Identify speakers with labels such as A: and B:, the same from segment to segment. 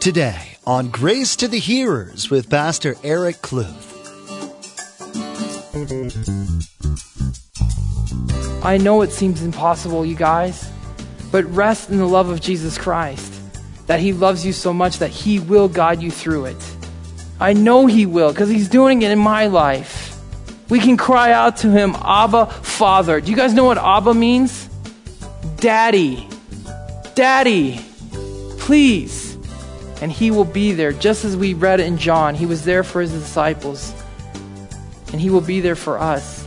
A: Today on Grace to the Hearers with Pastor Eric Kluth.
B: I know it seems impossible, you guys, but rest in the love of Jesus Christ. That He loves you so much that He will guide you through it. I know He will because He's doing it in my life. We can cry out to Him, Abba, Father. Do you guys know what Abba means? Daddy. Daddy. Please and he will be there, just as we read in John. He was there for his disciples, and he will be there for us.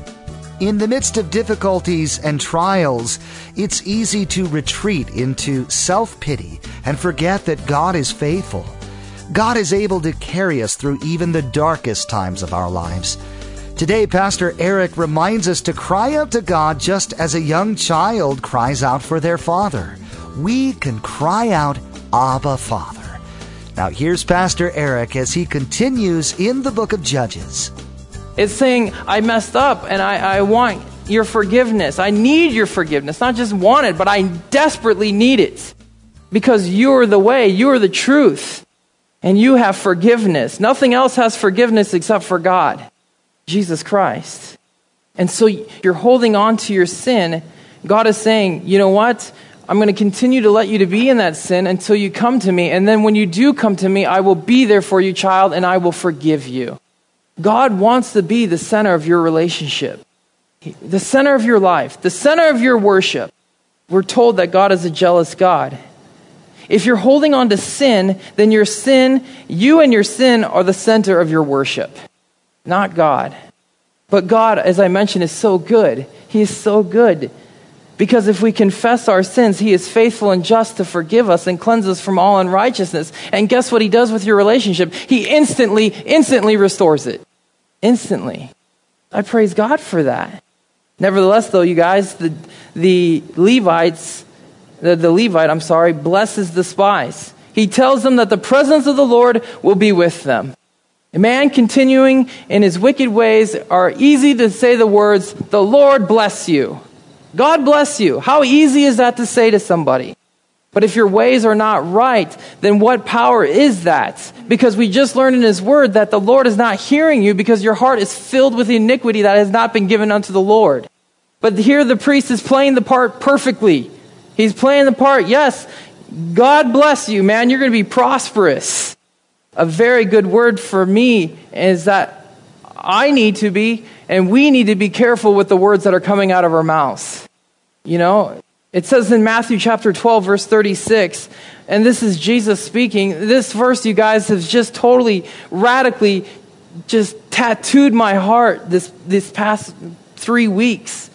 A: In the midst of difficulties and trials, it's easy to retreat into self pity and forget that God is faithful. God is able to carry us through even the darkest times of our lives. Today, Pastor Eric reminds us to cry out to God just as a young child cries out for their father. We can cry out, Abba, Father. Now, here's Pastor Eric as he continues in the book of Judges.
B: It's saying, I messed up and I, I want your forgiveness. I need your forgiveness. Not just want it, but I desperately need it. Because you're the way, you're the truth, and you have forgiveness. Nothing else has forgiveness except for God, Jesus Christ. And so you're holding on to your sin. God is saying, you know what? I'm going to continue to let you to be in that sin until you come to me. And then when you do come to me, I will be there for you, child, and I will forgive you. God wants to be the center of your relationship, the center of your life, the center of your worship. We're told that God is a jealous God. If you're holding on to sin, then your sin, you and your sin are the center of your worship, not God. But God, as I mentioned, is so good. He is so good because if we confess our sins, He is faithful and just to forgive us and cleanse us from all unrighteousness. And guess what He does with your relationship? He instantly, instantly restores it. Instantly. I praise God for that. Nevertheless, though, you guys, the, the Levites, the, the Levite, I'm sorry, blesses the spies. He tells them that the presence of the Lord will be with them. A man continuing in his wicked ways are easy to say the words, The Lord bless you. God bless you. How easy is that to say to somebody? But if your ways are not right, then what power is that? Because we just learned in His Word that the Lord is not hearing you because your heart is filled with iniquity that has not been given unto the Lord. But here the priest is playing the part perfectly. He's playing the part, yes, God bless you, man, you're going to be prosperous. A very good word for me is that I need to be, and we need to be careful with the words that are coming out of our mouths. You know, it says in Matthew chapter 12, verse 36, and this is Jesus speaking. This verse, you guys, has just totally, radically just tattooed my heart this, this past three weeks.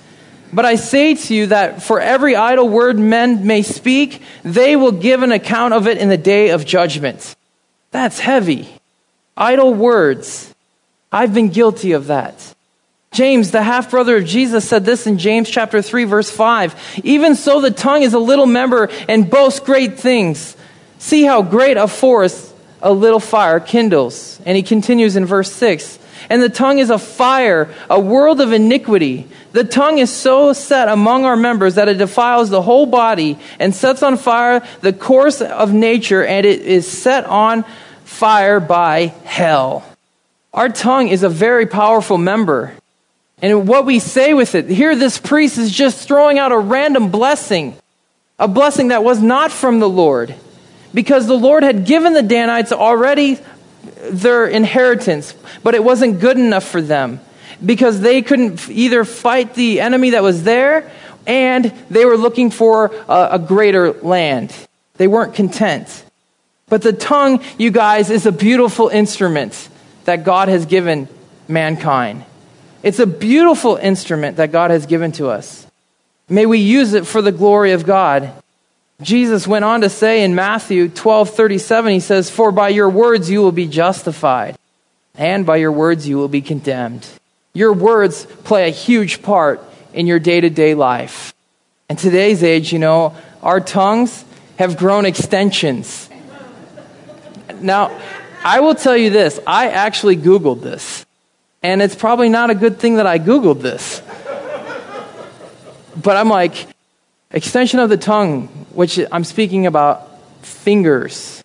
B: But I say to you that for every idle word men may speak, they will give an account of it in the day of judgment. That's heavy. Idle words. I've been guilty of that. James, the half brother of Jesus, said this in James chapter 3, verse 5. Even so, the tongue is a little member and boasts great things. See how great a forest a little fire kindles. And he continues in verse 6. And the tongue is a fire, a world of iniquity. The tongue is so set among our members that it defiles the whole body and sets on fire the course of nature, and it is set on fire by hell. Our tongue is a very powerful member. And what we say with it, here this priest is just throwing out a random blessing, a blessing that was not from the Lord, because the Lord had given the Danites already their inheritance, but it wasn't good enough for them because they couldn't either fight the enemy that was there and they were looking for a, a greater land. They weren't content. But the tongue, you guys, is a beautiful instrument that God has given mankind. It's a beautiful instrument that God has given to us. May we use it for the glory of God. Jesus went on to say in Matthew 12 37, he says, For by your words you will be justified, and by your words you will be condemned. Your words play a huge part in your day to day life. In today's age, you know, our tongues have grown extensions. Now, I will tell you this I actually Googled this. And it's probably not a good thing that I Googled this. but I'm like, extension of the tongue, which I'm speaking about fingers.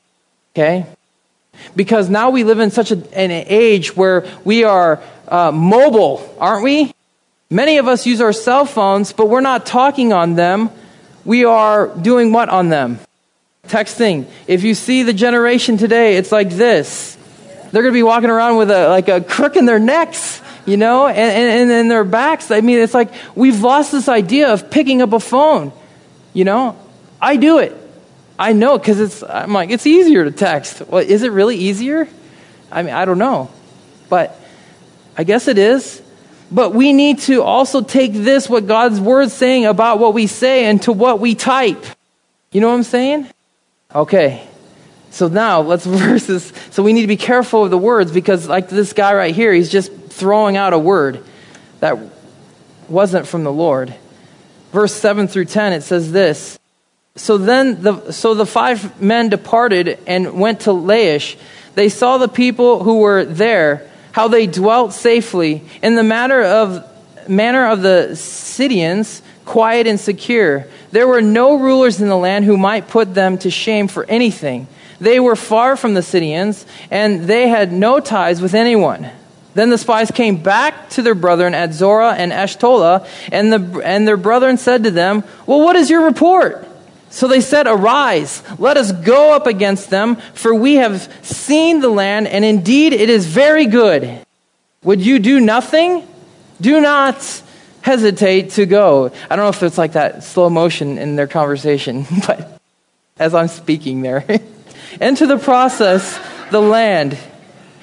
B: Okay? Because now we live in such a, an age where we are uh, mobile, aren't we? Many of us use our cell phones, but we're not talking on them. We are doing what on them? Texting. If you see the generation today, it's like this. They're going to be walking around with a, like a crook in their necks, you know, and, and, and their backs. I mean, it's like we've lost this idea of picking up a phone, you know. I do it. I know because it's, I'm like, it's easier to text. Well, is it really easier? I mean, I don't know. But I guess it is. But we need to also take this, what God's word's saying about what we say, and to what we type. You know what I'm saying? Okay. So now let's verses. So we need to be careful of the words because, like this guy right here, he's just throwing out a word that wasn't from the Lord. Verse 7 through 10, it says this so then the, so the five men departed and went to Laish. They saw the people who were there, how they dwelt safely, in the matter of, manner of the Sidonians, quiet and secure. There were no rulers in the land who might put them to shame for anything. They were far from the Sidonians, and they had no ties with anyone. Then the spies came back to their brethren at Zorah and Eshtaol, and, the, and their brethren said to them, Well, what is your report? So they said, Arise, let us go up against them, for we have seen the land, and indeed it is very good. Would you do nothing? Do not hesitate to go. I don't know if it's like that slow motion in their conversation, but as I'm speaking there. Enter the process, the land.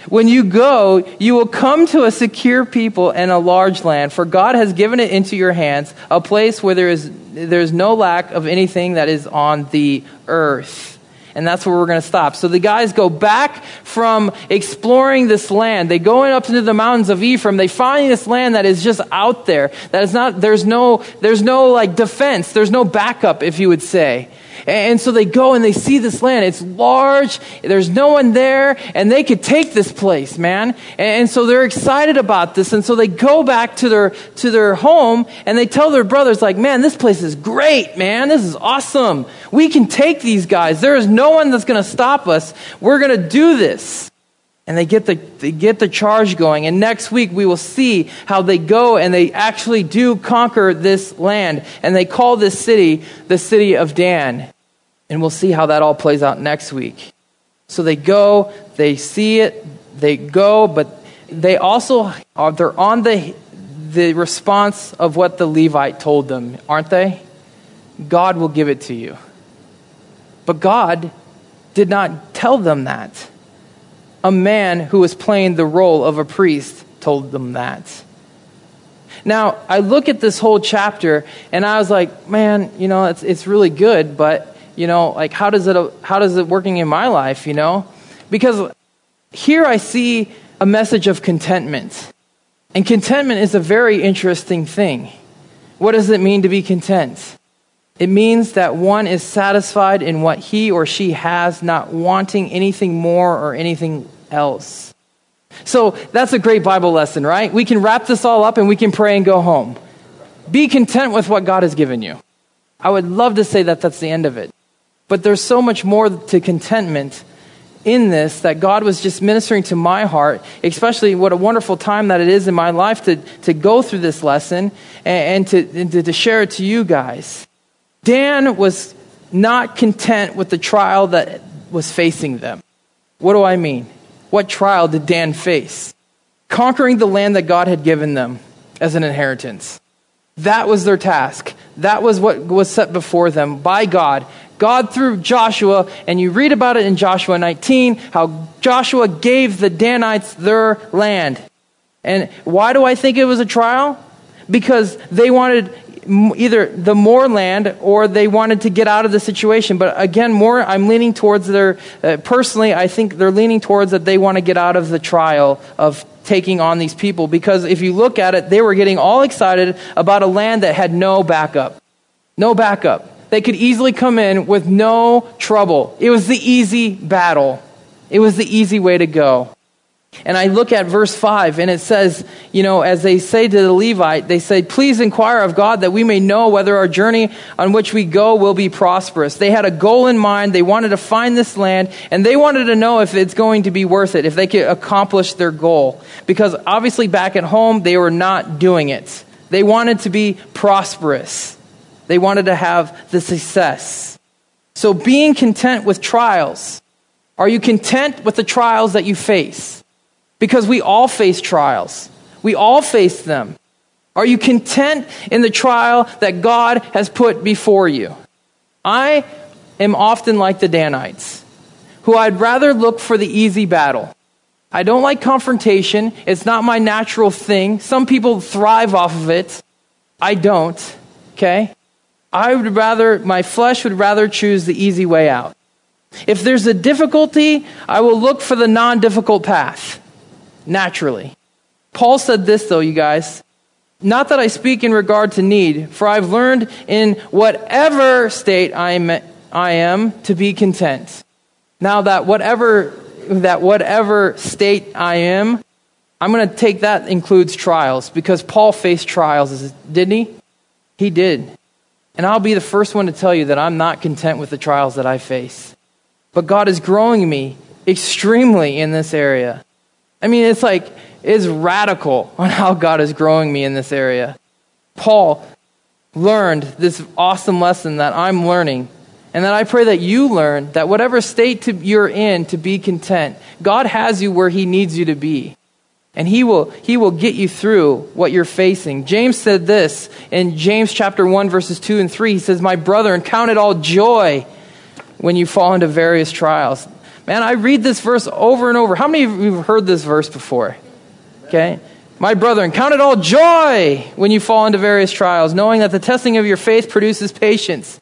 B: When you go, you will come to a secure people and a large land, for God has given it into your hands, a place where there is, there is no lack of anything that is on the earth. And that's where we're going to stop. So the guys go back from exploring this land. They go up into the mountains of Ephraim. They find this land that is just out there. That is not, there's no, there's no like defense. There's no backup, if you would say. And so they go and they see this land. It's large. There's no one there and they could take this place, man. And so they're excited about this. And so they go back to their, to their home and they tell their brothers like, man, this place is great, man. This is awesome. We can take these guys. There is no one that's going to stop us. We're going to do this and they get the they get the charge going. And next week we will see how they go and they actually do conquer this land. And they call this city the city of Dan. And we'll see how that all plays out next week. So they go they see it they go but they also are they're on the the response of what the Levite told them aren't they? God will give it to you. But God did not tell them that a man who was playing the role of a priest told them that. Now, I look at this whole chapter and I was like, man, you know, it's, it's really good, but, you know, like, how does, it, how does it working in my life, you know? Because here I see a message of contentment. And contentment is a very interesting thing. What does it mean to be content? It means that one is satisfied in what he or she has, not wanting anything more or anything else. So that's a great Bible lesson, right? We can wrap this all up and we can pray and go home. Be content with what God has given you. I would love to say that that's the end of it. But there's so much more to contentment in this that God was just ministering to my heart, especially what a wonderful time that it is in my life to, to go through this lesson and, and, to, and to, to share it to you guys. Dan was not content with the trial that was facing them. What do I mean? What trial did Dan face? Conquering the land that God had given them as an inheritance. That was their task. That was what was set before them by God. God through Joshua, and you read about it in Joshua 19, how Joshua gave the Danites their land. And why do I think it was a trial? Because they wanted either the more land or they wanted to get out of the situation. But again, more, I'm leaning towards their, uh, personally, I think they're leaning towards that they want to get out of the trial of taking on these people. Because if you look at it, they were getting all excited about a land that had no backup. No backup. They could easily come in with no trouble. It was the easy battle. It was the easy way to go. And I look at verse 5, and it says, you know, as they say to the Levite, they say, Please inquire of God that we may know whether our journey on which we go will be prosperous. They had a goal in mind. They wanted to find this land, and they wanted to know if it's going to be worth it, if they could accomplish their goal. Because obviously, back at home, they were not doing it. They wanted to be prosperous, they wanted to have the success. So, being content with trials. Are you content with the trials that you face? Because we all face trials. We all face them. Are you content in the trial that God has put before you? I am often like the Danites, who I'd rather look for the easy battle. I don't like confrontation. It's not my natural thing. Some people thrive off of it. I don't. Okay? I would rather, my flesh would rather choose the easy way out. If there's a difficulty, I will look for the non difficult path naturally. Paul said this, though, you guys. Not that I speak in regard to need, for I've learned in whatever state I am, I am to be content. Now that whatever, that whatever state I am, I'm going to take that includes trials because Paul faced trials, didn't he? He did. And I'll be the first one to tell you that I'm not content with the trials that I face. But God is growing me extremely in this area. I mean, it's like, it's radical on how God is growing me in this area. Paul learned this awesome lesson that I'm learning, and that I pray that you learn that whatever state to, you're in, to be content. God has you where He needs you to be. And he will, he will get you through what you're facing. James said this in James chapter 1, verses 2 and 3. He says, My brother, and count it all joy when you fall into various trials. Man, I read this verse over and over. How many of you have heard this verse before? Okay. My brethren, count it all joy when you fall into various trials, knowing that the testing of your faith produces patience.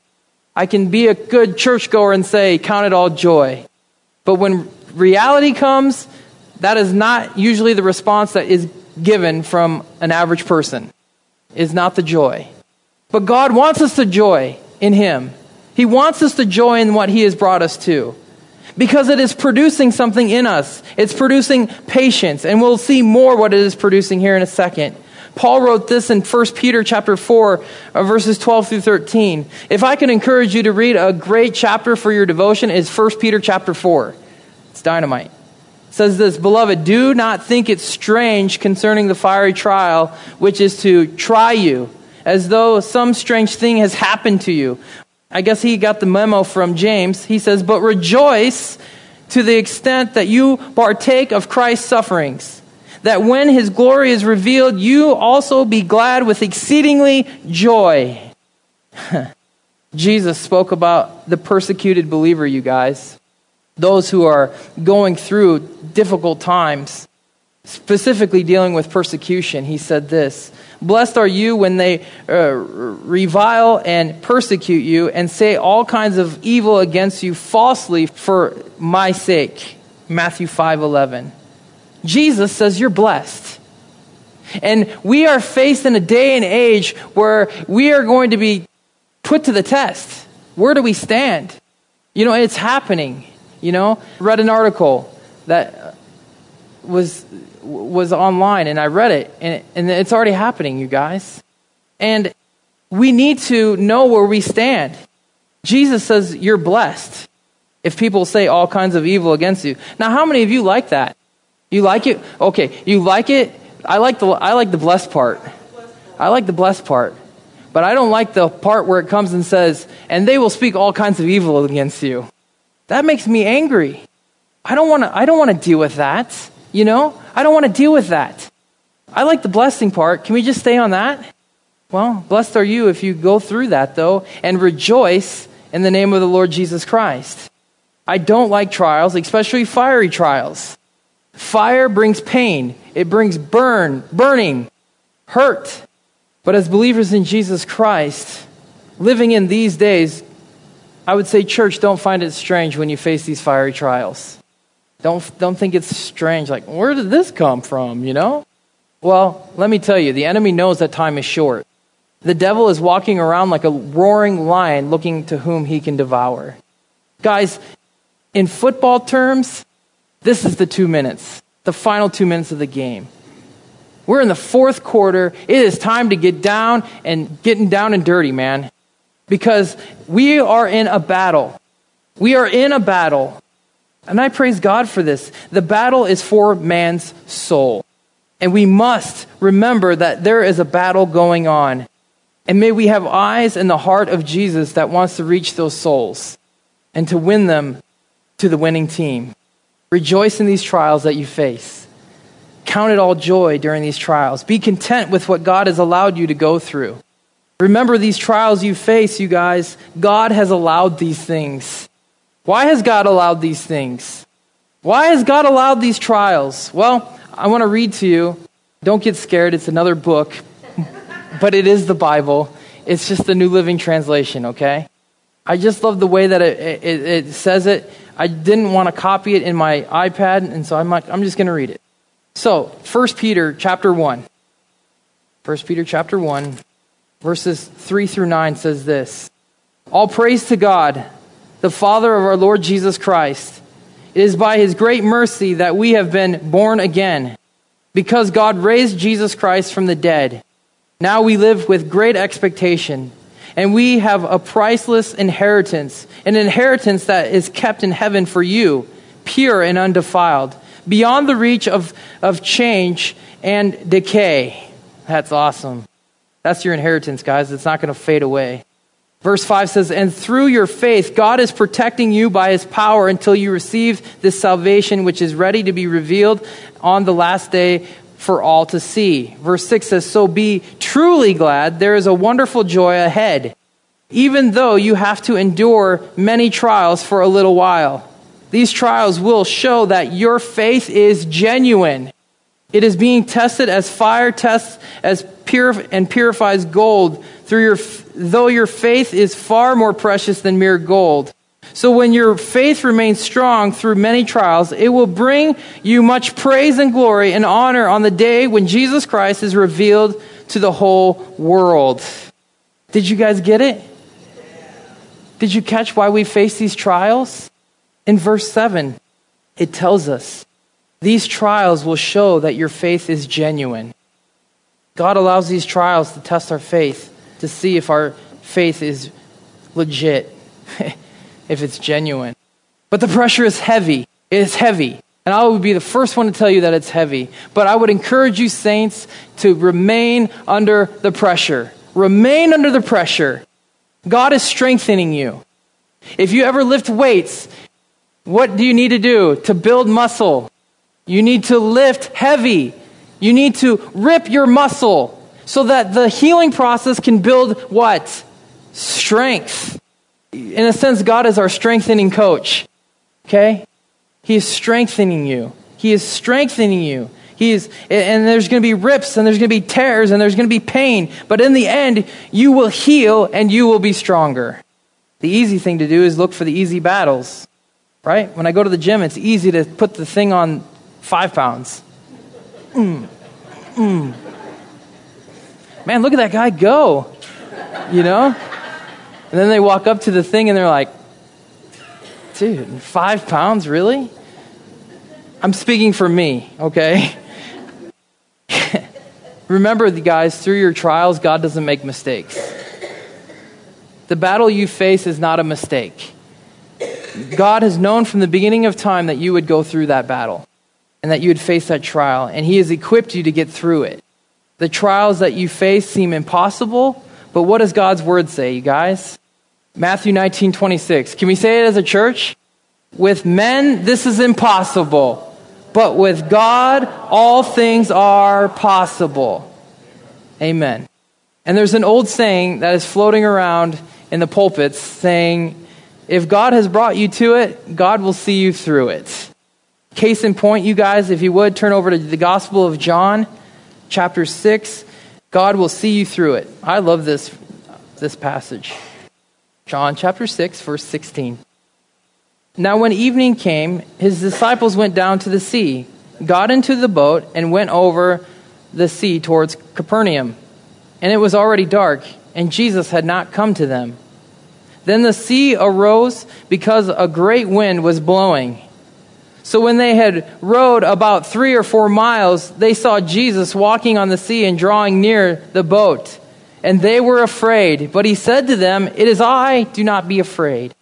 B: I can be a good churchgoer and say, count it all joy. But when reality comes, that is not usually the response that is given from an average person. Is not the joy. But God wants us to joy in Him. He wants us to joy in what He has brought us to because it is producing something in us. It's producing patience, and we'll see more what it is producing here in a second. Paul wrote this in 1 Peter chapter 4 uh, verses 12 through 13. If I can encourage you to read a great chapter for your devotion is 1 Peter chapter 4. It's dynamite. It says this, beloved, do not think it strange concerning the fiery trial which is to try you as though some strange thing has happened to you. I guess he got the memo from James. He says, But rejoice to the extent that you partake of Christ's sufferings, that when his glory is revealed, you also be glad with exceedingly joy. Jesus spoke about the persecuted believer, you guys, those who are going through difficult times, specifically dealing with persecution. He said this Blessed are you when they uh, revile and persecute you and say all kinds of evil against you falsely for my sake. Matthew 5:11. Jesus says you're blessed. And we are faced in a day and age where we are going to be put to the test. Where do we stand? You know, it's happening. You know, read an article that was was online and I read it, and, and it's already happening, you guys. And we need to know where we stand. Jesus says you're blessed if people say all kinds of evil against you. Now, how many of you like that? You like it? Okay, you like it? I like the I like the blessed part. I like the blessed part. But I don't like the part where it comes and says, and they will speak all kinds of evil against you. That makes me angry. I don't want to I don't want to deal with that. You know, I don't want to deal with that. I like the blessing part. Can we just stay on that? Well, blessed are you if you go through that, though, and rejoice in the name of the Lord Jesus Christ. I don't like trials, especially fiery trials. Fire brings pain, it brings burn, burning, hurt. But as believers in Jesus Christ, living in these days, I would say, church, don't find it strange when you face these fiery trials. Don't, don't think it's strange, like, where did this come from, you know? Well, let me tell you, the enemy knows that time is short. The devil is walking around like a roaring lion looking to whom he can devour. Guys, in football terms, this is the two minutes. the final two minutes of the game. We're in the fourth quarter. It is time to get down and getting down and dirty, man. Because we are in a battle. We are in a battle. And I praise God for this. The battle is for man's soul. And we must remember that there is a battle going on. And may we have eyes in the heart of Jesus that wants to reach those souls and to win them to the winning team. Rejoice in these trials that you face. Count it all joy during these trials. Be content with what God has allowed you to go through. Remember these trials you face, you guys. God has allowed these things. Why has God allowed these things? Why has God allowed these trials? Well, I want to read to you. Don't get scared, it's another book, but it is the Bible. It's just the New Living Translation, okay? I just love the way that it, it, it says it. I didn't want to copy it in my iPad, and so I'm, like, I'm just going to read it. So, 1 Peter chapter 1. 1 Peter chapter 1, verses 3 through 9 says this All praise to God, the Father of our Lord Jesus Christ. It is by his great mercy that we have been born again, because God raised Jesus Christ from the dead. Now we live with great expectation, and we have a priceless inheritance, an inheritance that is kept in heaven for you, pure and undefiled beyond the reach of, of change and decay. That's awesome. That's your inheritance, guys. It's not going to fade away. Verse 5 says, And through your faith, God is protecting you by his power until you receive this salvation, which is ready to be revealed on the last day for all to see. Verse 6 says, So be truly glad. There is a wonderful joy ahead, even though you have to endure many trials for a little while. These trials will show that your faith is genuine. It is being tested as fire tests as pure and purifies gold through your though your faith is far more precious than mere gold. So when your faith remains strong through many trials, it will bring you much praise and glory and honor on the day when Jesus Christ is revealed to the whole world. Did you guys get it? Did you catch why we face these trials? In verse 7, it tells us these trials will show that your faith is genuine. God allows these trials to test our faith, to see if our faith is legit, if it's genuine. But the pressure is heavy. It is heavy. And I would be the first one to tell you that it's heavy. But I would encourage you, saints, to remain under the pressure. Remain under the pressure. God is strengthening you. If you ever lift weights what do you need to do to build muscle? You need to lift heavy. You need to rip your muscle so that the healing process can build what? Strength. In a sense, God is our strengthening coach. Okay? He is strengthening you. He is strengthening you. He is, and there's going to be rips and there's going to be tears and there's going to be pain. But in the end, you will heal and you will be stronger. The easy thing to do is look for the easy battles right? When I go to the gym, it's easy to put the thing on five pounds. Mm, mm. Man, look at that guy go, you know? And then they walk up to the thing and they're like, dude, five pounds, really? I'm speaking for me, okay? Remember, guys, through your trials, God doesn't make mistakes. The battle you face is not a mistake. God has known from the beginning of time that you would go through that battle and that you would face that trial, and He has equipped you to get through it. The trials that you face seem impossible, but what does God's word say, you guys? Matthew 19, 26. Can we say it as a church? With men, this is impossible, but with God, all things are possible. Amen. And there's an old saying that is floating around in the pulpits saying, if God has brought you to it, God will see you through it. Case in point, you guys, if you would turn over to the Gospel of John, chapter 6. God will see you through it. I love this, this passage. John chapter 6, verse 16. Now, when evening came, his disciples went down to the sea, got into the boat, and went over the sea towards Capernaum. And it was already dark, and Jesus had not come to them. Then the sea arose because a great wind was blowing. So when they had rowed about three or four miles, they saw Jesus walking on the sea and drawing near the boat. And they were afraid. But he said to them, It is I, do not be afraid.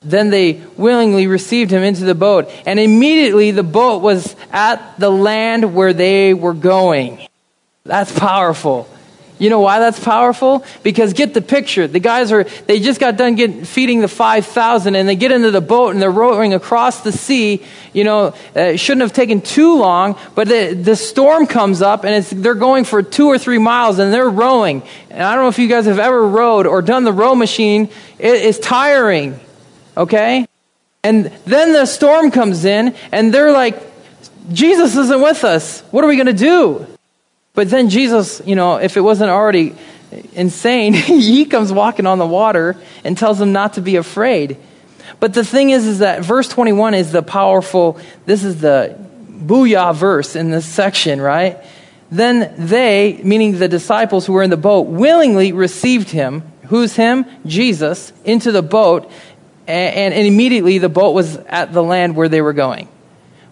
B: Then they willingly received him into the boat. And immediately the boat was at the land where they were going. That's powerful. You know why that's powerful? Because get the picture. The guys are, they just got done getting, feeding the 5,000 and they get into the boat and they're rowing across the sea. You know, uh, it shouldn't have taken too long, but the, the storm comes up and they're going for two or three miles and they're rowing. And I don't know if you guys have ever rowed or done the row machine. It is tiring. Okay? And then the storm comes in and they're like, Jesus isn't with us. What are we going to do? But then Jesus, you know, if it wasn't already insane, he comes walking on the water and tells them not to be afraid. But the thing is, is that verse 21 is the powerful, this is the booyah verse in this section, right? Then they, meaning the disciples who were in the boat, willingly received him, who's him? Jesus, into the boat, and, and immediately the boat was at the land where they were going.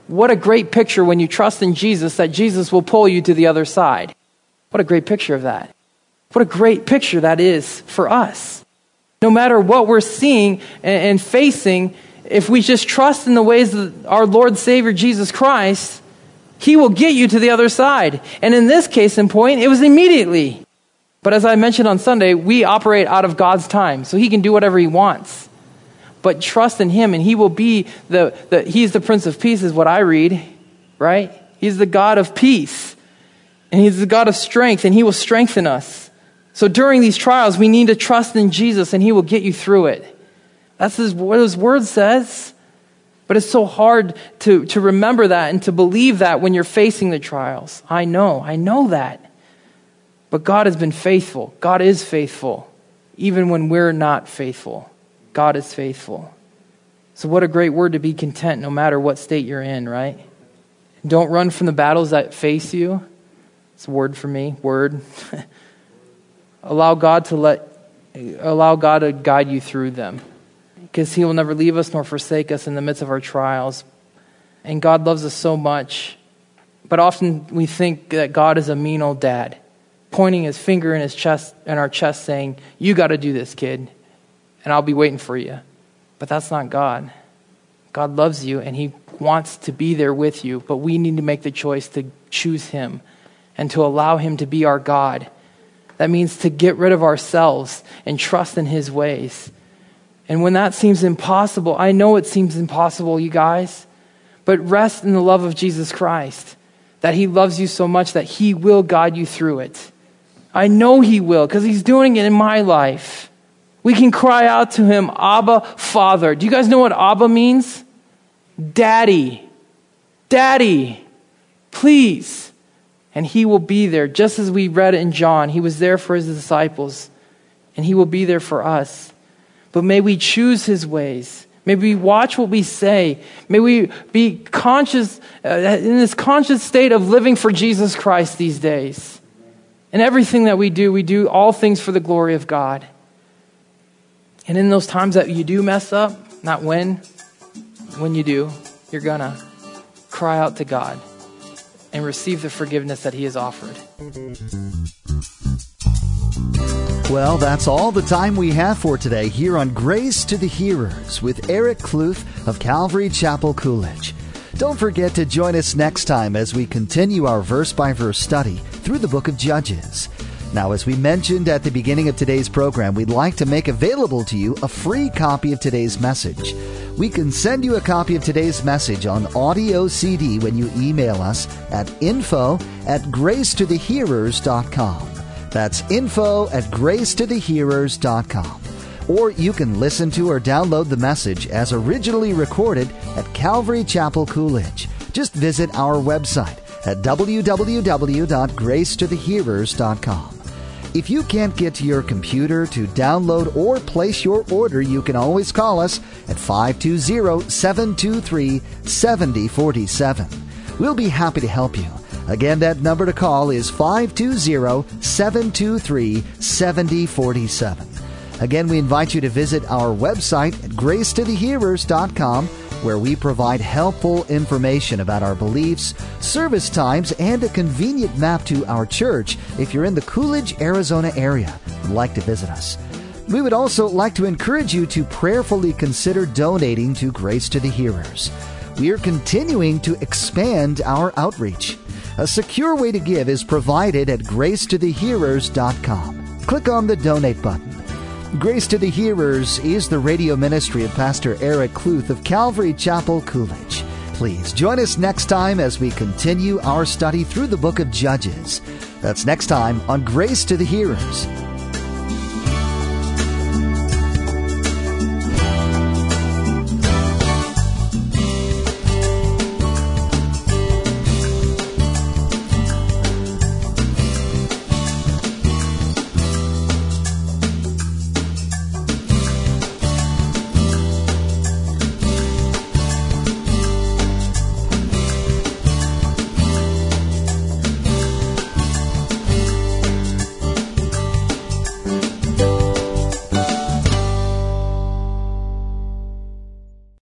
B: What a great picture when you trust in Jesus that Jesus will pull you to the other side. What a great picture of that. What a great picture that is for us. No matter what we're seeing and facing, if we just trust in the ways of our Lord Savior Jesus Christ, He will get you to the other side. And in this case in point, it was immediately. But as I mentioned on Sunday, we operate out of God's time, so He can do whatever He wants but trust in him and he will be the, the he's the prince of peace is what i read right? He's the god of peace and he's the god of strength and he will strengthen us. So during these trials we need to trust in jesus and he will get you through it. That's his, what his word says. But it's so hard to, to remember that and to believe that when you're facing the trials. I know i know that. But god has been faithful. God is faithful even when we're not faithful God is faithful. So, what a great word to be content no matter what state you're in, right? Don't run from the battles that face you. It's a word for me, word. allow God to let, allow God to guide you through them. Because He will never leave us nor forsake us in the midst of our trials. And God loves us so much. But often we think that God is a mean old dad, pointing his finger in his chest in our chest saying, You got to do this, kid and I'll be waiting for you. But that's not God. God loves you and He wants to be there with you, but we need to make the choice to choose Him and to allow Him to be our God. That means to get rid of ourselves and trust in His ways. And when that seems impossible, I know it seems impossible, you guys, but rest in the love of Jesus Christ, that He loves you so much that He will guide you through it. I know He will because He's doing it in my life. We can cry out to him, Abba, Father. Do you guys know what Abba means? Daddy. Daddy. Please. And he will be there, just as we read in John. He was there for his disciples, and he will be there for us. But may we choose his ways. May we watch what we say. May we be conscious, uh, in this conscious state of living for Jesus Christ these days. In everything that we do, we do all things for the glory of God. And in those times that you do mess up, not when, when you do, you're to cry out to God and receive the forgiveness that He has offered.
A: Well, that's all the time we have for today here on Grace to the Hearers with Eric Kluth of Calvary Chapel Coolidge. Don't forget to join us next time as we continue our verse by verse study through the book of Judges. Now, as we mentioned at the beginning of today's program, we'd like to make available to you a free copy of today's message. We can send you a copy of today's message on audio CD when you email us at info at gracetothehearers.com. That's info at gracetothehearers.com. Or you can listen to or download the message as originally recorded at Calvary Chapel Coolidge. Just visit our website at www.gracetothehearers.com. If you can't get to your computer to download or place your order, you can always call us at 520 723 7047. We'll be happy to help you. Again, that number to call is 520 723 7047. Again, we invite you to visit our website at gracetothehearers.com where we provide helpful information about our beliefs, service times, and a convenient map to our church if you're in the Coolidge, Arizona area and like to visit us. We would also like to encourage you to prayerfully consider donating to Grace to the Hearers. We are continuing to expand our outreach. A secure way to give is provided at gracetothehearers.com. Click on the donate button. Grace to the Hearers is the radio ministry of Pastor Eric Kluth of Calvary Chapel, Coolidge. Please join us next time as we continue our study through the book of Judges. That's next time on Grace to the Hearers.